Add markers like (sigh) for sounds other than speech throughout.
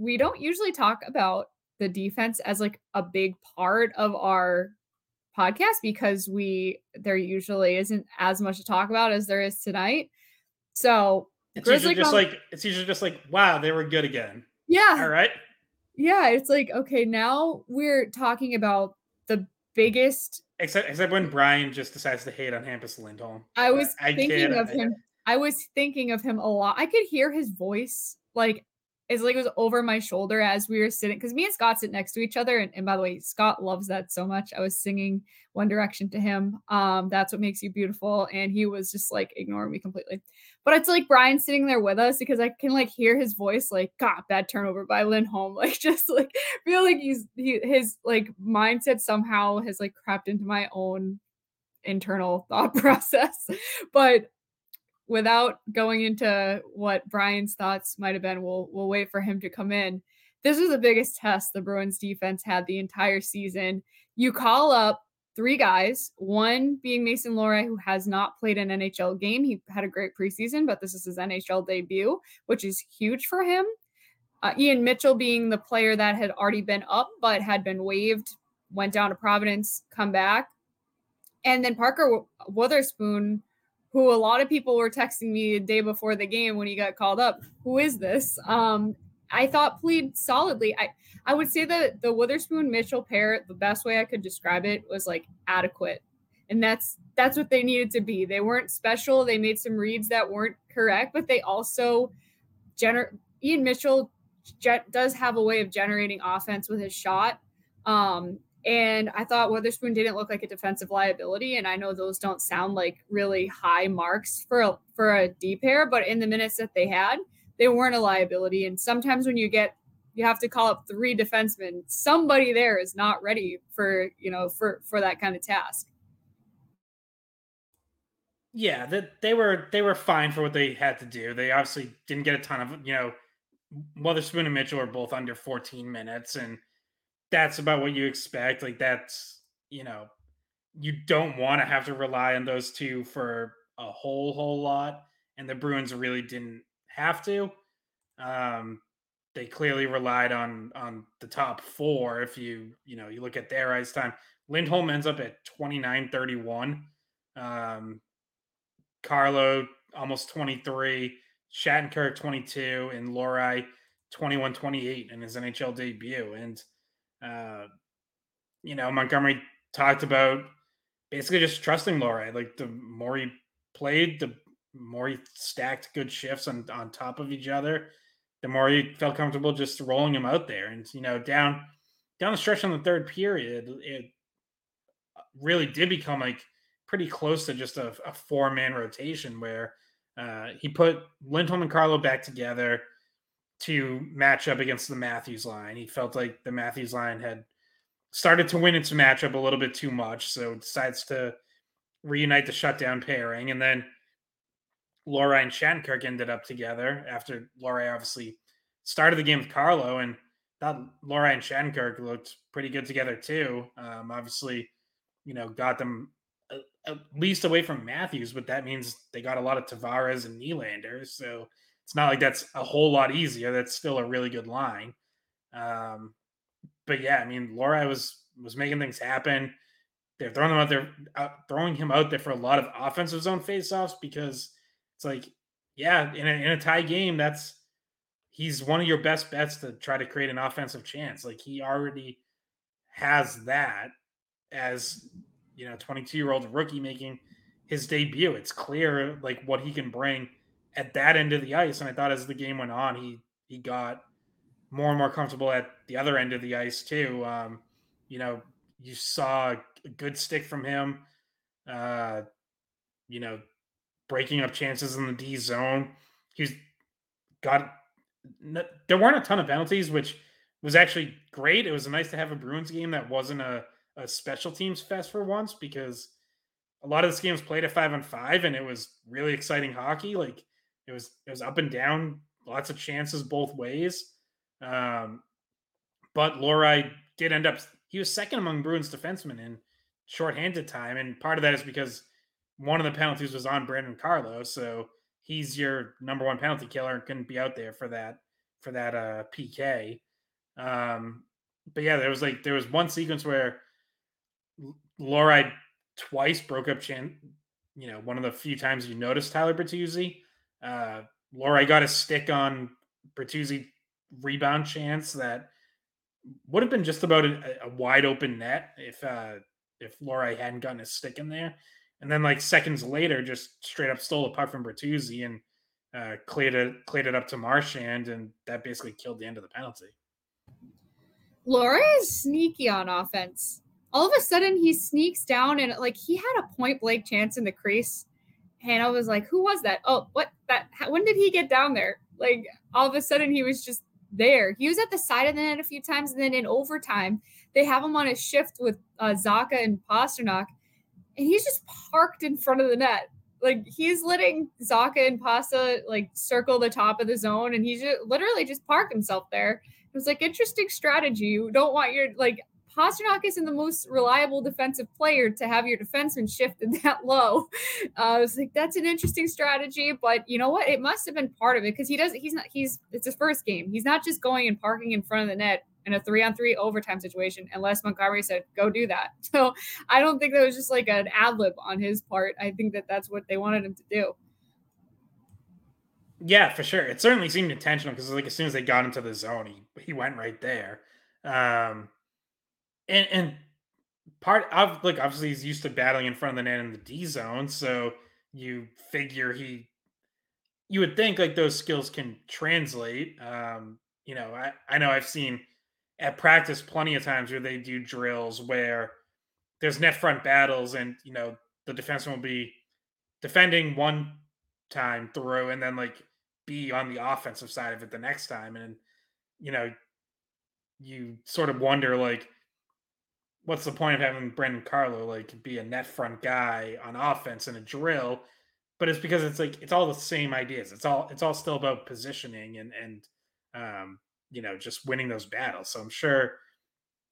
we don't usually talk about the defense as like a big part of our podcast because we there usually isn't as much to talk about as there is tonight. So it's usually just like it's usually just like wow they were good again. Yeah. All right. Yeah, it's like okay now we're talking about the biggest. Except except when Brian just decides to hate on Hampus Lindholm. I was I thinking of him. I was thinking of him a lot. I could hear his voice like it's like it was over my shoulder as we were sitting because me and Scott sit next to each other. And, and, by the way, Scott loves that so much. I was singing One Direction to him. Um, that's what makes you beautiful. And he was just like ignoring me completely. But it's like Brian sitting there with us because I can like hear his voice, like, God, bad turnover by Lindholm. (laughs) Like just like feel like he's he his like mindset somehow has like crept into my own internal (laughs) thought process. But without going into what Brian's thoughts might have been, we'll we'll wait for him to come in. This was the biggest test the Bruins defense had the entire season. You call up three guys, one being Mason Lohrei, who has not played an NHL game. He had a great preseason, but this is his NHL debut, which is huge for him. Uh, Ian Mitchell being the player that had already been up but had been waived, went down to Providence, come back. And then Parker Wotherspoon, who a lot of people were texting me the day before the game when he got called up. Who is this? Um, I thought played solidly. I I would say that the Wotherspoon Mitchell pair, the best way I could describe it was like adequate. And that's that's what they needed to be. They weren't special. They made some reads that weren't correct, but they also gener Ian Mitchell does have a way of generating offense with his shot. Um, and I thought Wotherspoon didn't look like a defensive liability. And I know those don't sound like really high marks for a, for a D pair, but in the minutes that they had, they weren't a liability. And sometimes when you get you have to call up three defensemen, somebody there is not ready for you know for for that kind of task. Yeah, that they were they were fine for what they had to do. They obviously didn't get a ton of you know Wotherspoon and Mitchell are both under 14 minutes and that's about what you expect. Like that's you know, you don't want to have to rely on those two for a whole whole lot, and the Bruins really didn't have to. Um, they clearly relied on on the top four. If you you know you look at their ice time, Lindholm ends up at twenty nine thirty one. Um, Carlo almost twenty three. Shattenkirk 22 and Lohrei 21 28 in his NHL debut. And uh, you know, Montgomery talked about basically just trusting Lohrei. Like the more he played, the more he stacked good shifts on, on top of each other, the more he felt comfortable just rolling him out there. And you know, down down the stretch on the third period, it really did become like pretty close to just a, a four man rotation where uh, he put Lindholm and Carlo back together to match up against the Matthews line. He felt like the Matthews line had started to win its matchup a little bit too much, so decides to reunite the shutdown pairing. And then Lohrei and Shattenkirk ended up together after Lohrei obviously started the game with Carlo, and thought Lohrei and Shattenkirk looked pretty good together too. Um, obviously, you know, got them at least away from Matthews, but that means they got a lot of Tavares and Nylander. So it's not like that's a whole lot easier. That's still a really good line. Um, but yeah, I mean, Lohrei was was making things happen. They're throwing them out there, uh, throwing him out there for a lot of offensive zone faceoffs because it's like, yeah, in a, in a tie game, that's he's one of your best bets to try to create an offensive chance. Like he already has that as you know, 22 year old rookie making his debut. It's clear like what he can bring at that end of the ice. And I thought as the game went on, he he got more and more comfortable at the other end of the ice too. Um, you know, you saw a good stick from him. Uh, you know, breaking up chances in the D zone. He's got. There weren't a ton of penalties, which was actually great. It was nice to have a Bruins game that wasn't a, a special teams fest for once because a lot of this game was played at five on five and it was really exciting hockey. Like it was it was up and down, lots of chances both ways. Um, but Lohrei did end up he was second among Bruins defensemen in shorthanded time, and part of that is because one of the penalties was on Brandon Carlo, so he's your number one penalty killer and couldn't be out there for that for that uh PK. Um, but yeah, there was like there was one sequence where Lohrei twice broke up Chan. You know, one of the few times you noticed Tyler Bertuzzi. Uh, Lohrei got a stick on Bertuzzi rebound chance that would have been just about a, a wide open net if uh, if Lohrei hadn't gotten a stick in there. And then like seconds later, just straight up stole a puck from Bertuzzi and uh, cleared it cleared it up to Marchand, and that basically killed the end of the penalty. Lohrei is sneaky on offense. All of a sudden, he sneaks down and like he had a point blank chance in the crease, I was like, "Who was that? Oh, what that? How, when did he get down there?" Like all of a sudden, he was just there. He was at the side of the net a few times, and then in overtime, they have him on a shift with uh, Zacha and Pastrnak, and he's just parked in front of the net. Like he's letting Zacha and Pasta like circle the top of the zone, and he's just, literally just park himself there. It was like interesting strategy. You don't want your like Pastrnak isn't the most reliable defensive player to have your defenseman shifted (laughs) that low. Uh, I was like, that's an interesting strategy, but you know what? It must have been part of it because he does. He's not. He's it's his first game. He's not just going and parking in front of the net in a three on three overtime situation unless Montgomery said go do that. (laughs) So I don't think that was just like an ad lib on his part. I think that that's what they wanted him to do. Yeah, for sure. It certainly seemed intentional because like as soon as they got into the zone, he he went right there. Um, and and part of like obviously he's used to battling in front of the net in the D zone, so you figure he you would think like those skills can translate. Um, you know, I, I know I've seen at practice plenty of times where they do drills where there's net front battles and you know the defenseman will be defending one time through and then like be on the offensive side of it the next time and you know you sort of wonder like what's the point of having Brandon Carlo like be a net front guy on offense in a drill? But it's because it's like it's all the same ideas. It's all it's all still about positioning and and um, you know just winning those battles. So I'm sure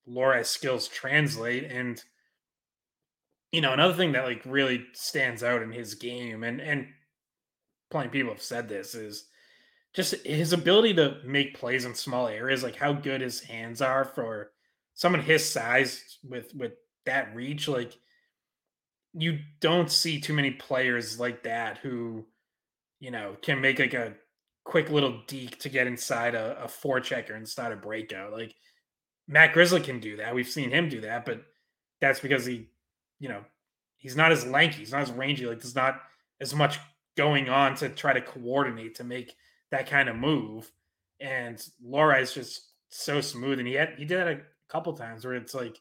Lohrei's skills translate. And you know another thing that like really stands out in his game, and and plenty of people have said this is just his ability to make plays in small areas, like how good his hands are for someone his size with with that reach, like you don't see too many players like that who, you know, can make like a quick little deke to get inside a, a checker and start a breakout. Like Matt Grzelcyk can do that. We've seen him do that, but that's because he, you know, he's not as lanky, he's not as rangy. Like there's not as much going on to try to coordinate to make that kind of move. And Lohrei is just so smooth, and he had he did that couple times where it's like,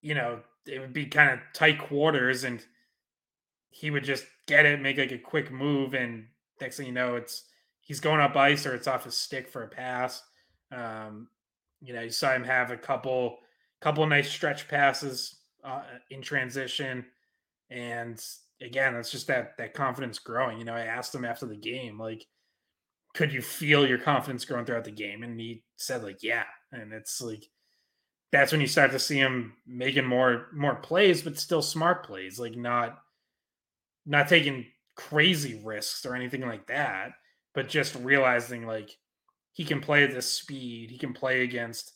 you know, it would be kind of tight quarters and he would just get it, make like a quick move, and next thing you know, it's he's going up ice or it's off his stick for a pass. Um, you know, you saw him have a couple couple nice stretch passes uh, in transition, and again, it's just that that confidence growing. You know, I asked him after the game, like, could you feel your confidence growing throughout the game? And he said, like, yeah. And it's like that's when you start to see him making more more plays, but still smart plays, like not not taking crazy risks or anything like that, but just realizing like he can play at this speed, he can play against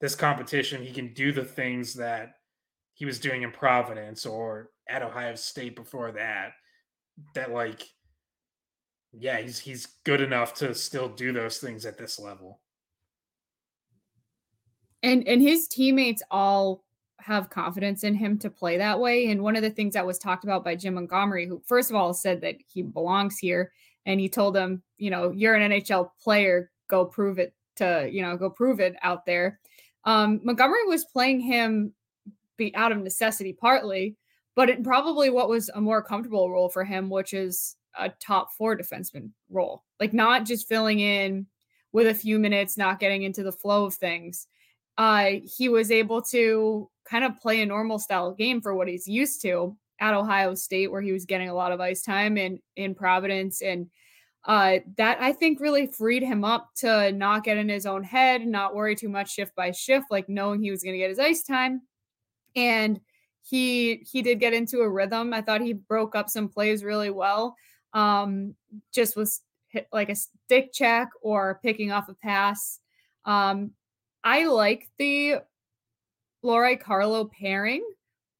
this competition, he can do the things that he was doing in Providence or at Ohio State before that. That like yeah, he's he's good enough to still do those things at this level and and his teammates all have confidence in him to play that way. And one of the things that was talked about by Jim Montgomery, who first of all said that he belongs here, and he told him, you know, you're an NHL player, go prove it to, you know, go prove it out there. Um, Montgomery was playing him be out of necessity partly, but it probably what was a more comfortable role for him, which is a top four defenseman role, like not just filling in with a few minutes, not getting into the flow of things uh, he was able to kind of play a normal style game for what he's used to at Ohio State, where he was getting a lot of ice time and in Providence. And uh, that I think really freed him up to not get in his own head, not worry too much shift by shift, like knowing he was going to get his ice time. And he he did get into a rhythm. I thought he broke up some plays really well. Um, just was hit like a stick check or picking off a pass. Um, I like the Lohrei Carlo pairing,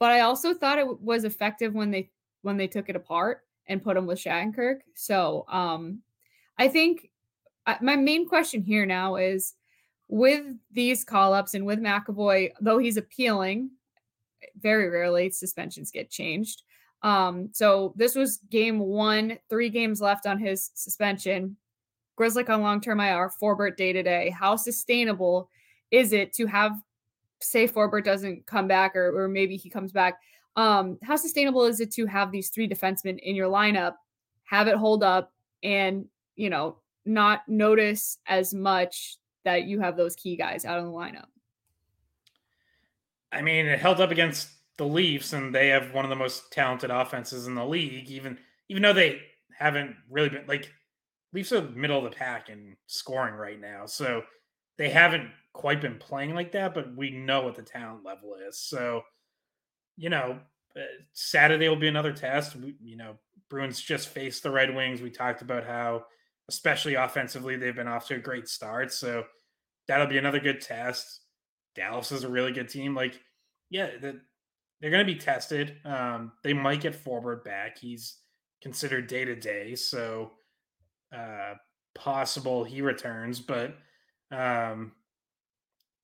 but I also thought it was effective when they when they took it apart and put him with Shattenkirk. So um, I think my main question here now is with these call ups and with McAvoy, though he's appealing, very rarely suspensions get changed. Um, so this was game one, three games left on his suspension. Grzelcyk on long term IR, Forbort day to day. How sustainable is it to have, say, Forbort doesn't come back or, or maybe he comes back? Um, how sustainable is it to have these three defensemen in your lineup, have it hold up, and you know not notice as much that you have those key guys out of the lineup? I mean, it held up against the Leafs, and they have one of the most talented offenses in the league. Even even though they haven't really been like Leafs are middle of the pack in scoring right now, so they haven't quite been playing like that. But we know what the talent level is. So, you know, uh, Saturday will be another test. We, you know, Bruins just faced the Red Wings. We talked about how, especially offensively, they've been off to a great start. So that'll be another good test. Dallas is a really good team. Like, yeah, the, they're going to be tested. Um, they might get Forbort back. He's considered day to day, so uh, possible he returns. But um,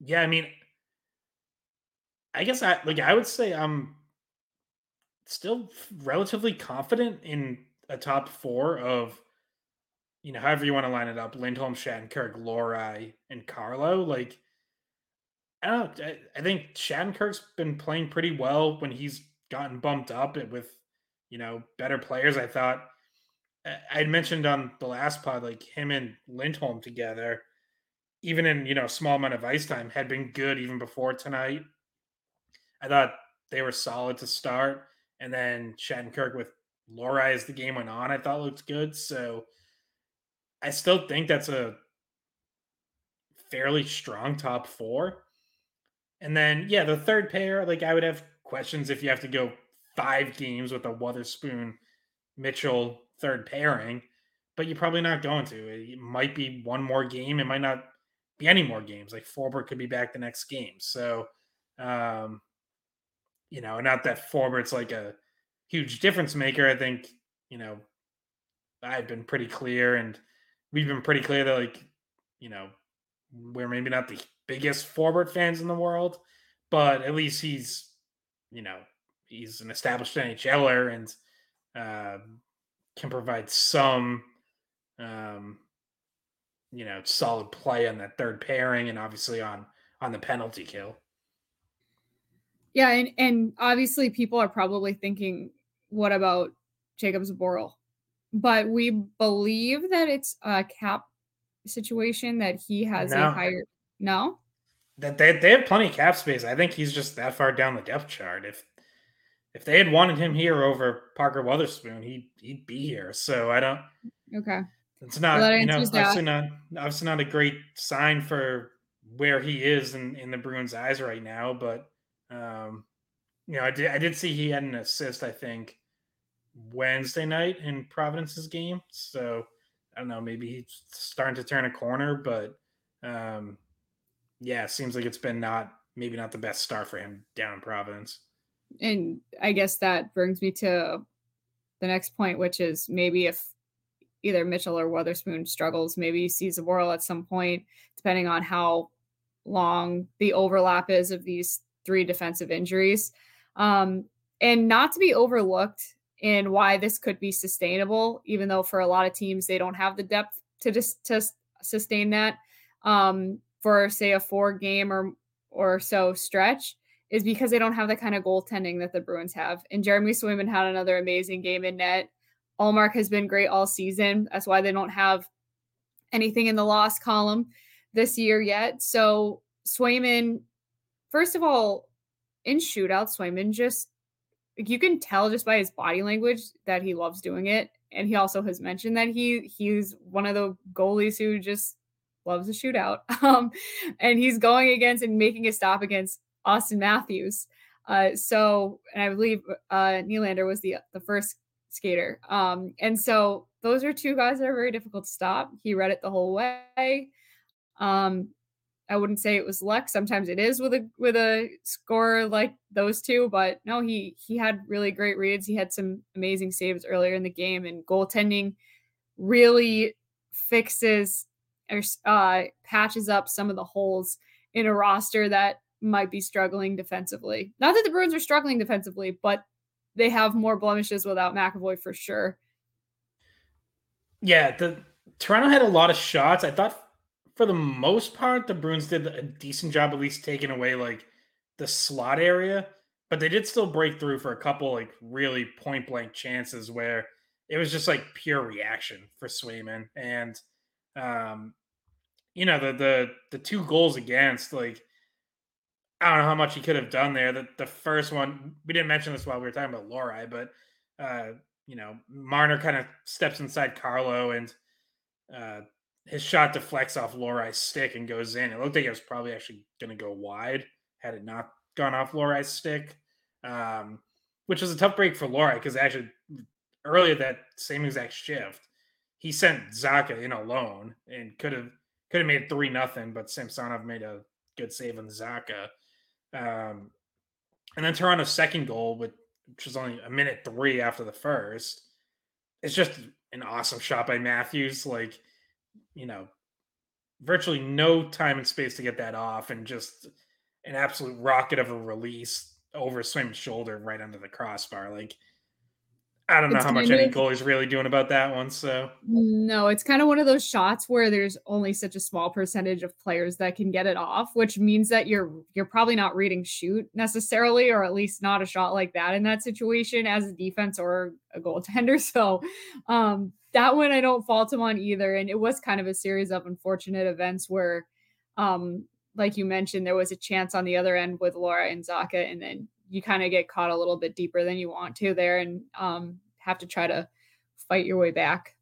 yeah, I mean, I guess I like I would say I'm still relatively confident in a top four of you know however you want to line it up: Lindholm, Shattenkirk, Lohrei, and Carlo. Like I don't know. I, I think Shattenkirk's been playing pretty well when he's gotten bumped up with, you know, better players. I thought I had mentioned on the last pod, like him and Lindholm together, even in, you know, small amount of ice time, had been good even before tonight. I thought they were solid to start. And then Shattenkirk with Lohrei as the game went on, I thought looked good. So I still think that's a fairly strong top four. And then, yeah, the third pair, like I would have questions if you have to go five games with a Wotherspoon Mitchell third pairing, but you're probably not going to. It might be one more game. It might not be any more games. Like Forbort could be back the next game. So, um, you know, not that Forbort's like a huge difference maker. I think, you know, I've been pretty clear and we've been pretty clear that, like, you know, we're maybe not the biggest Forbort fans in the world, but at least he's, you know, he's an established NHLer and uh, can provide some, um, you know, solid play on that third pairing and obviously on on the penalty kill. Yeah, and and obviously people are probably thinking, what about Jakub Zboril? But we believe that it's a cap situation that he has no. a higher no that they, they have plenty of cap space. I think he's just that far down the depth chart. If if they had wanted him here over Parker Wotherspoon, he he'd be here. So I don't. Okay. It's not well, you know obviously not obviously not a great sign for where he is in, in the Bruins' eyes right now, but um, you know I did I did see he had an assist I think Wednesday night in Providence's game. So I don't know maybe he's starting to turn a corner, but um, yeah, it seems like it's been not maybe not the best start for him down in Providence. And I guess that brings me to the next point, which is maybe if either Mitchell or Wotherspoon struggles, maybe Zboril at some point, depending on how long the overlap is of these three defensive injuries. Um, and not to be overlooked in why this could be sustainable, even though for a lot of teams they don't have the depth to just to sustain that. Um, for say a four game or or so stretch is because they don't have the kind of goaltending that the Bruins have. And Jeremy Swayman had another amazing game in net. Ullmark has been great all season. That's why they don't have anything in the loss column this year yet. So Swayman, first of all, in shootout, Swayman just you can tell just by his body language that he loves doing it. And he also has mentioned that he he's one of the goalies who just loves a shootout. (laughs) Um, and he's going against and making a stop against Auston Matthews. Uh, so, and I believe uh, Nylander was the the first skater. Um, and so those are two guys that are very difficult to stop. He read it the whole way. Um, I wouldn't say it was luck. Sometimes it is with a with a score like those two, but no, he he had really great reads. He had some amazing saves earlier in the game, and goaltending really fixes or uh, patches up some of the holes in a roster that might be struggling defensively. Not that the Bruins are struggling defensively, but they have more blemishes without McAvoy for sure. Yeah, the Toronto had a lot of shots. I thought for the most part the Bruins did a decent job at least taking away like the slot area, but they did still break through for a couple like really point blank chances where it was just like pure reaction for Swayman and um you know the the the two goals against like I don't know how much he could have done there. The the first one we didn't mention this while we were talking about Lohrei, but uh, you know Marner kind of steps inside Carlo and uh, his shot deflects off Lohrei's stick and goes in. It looked like it was probably actually going to go wide had it not gone off Lohrei's stick, um, which was a tough break for Lohrei because actually earlier that same exact shift he sent Zacha in alone and could have could have made three nothing, but Samsonov made a good save on Zacha. Um, and then Toronto's second goal, which was only a minute three after the first, it's just an awesome shot by Matthews. Like, you know, virtually no time and space to get that off, and just an absolute rocket of a release over Swim's shoulder right under the crossbar. Like, I don't know it's how much any goalie's really doing about that one. So no, it's kind of one of those shots where there's only such a small percentage of players that can get it off, which means that you're you're probably not reading shoot necessarily, or at least not a shot like that in that situation as a defense or a goaltender. (laughs) So um, that one I don't fault him on either. And it was kind of a series of unfortunate events where um, like you mentioned, there was a chance on the other end with Lohrei and Zacha, and then you kind of get caught a little bit deeper than you want to there and um, have to try to fight your way back.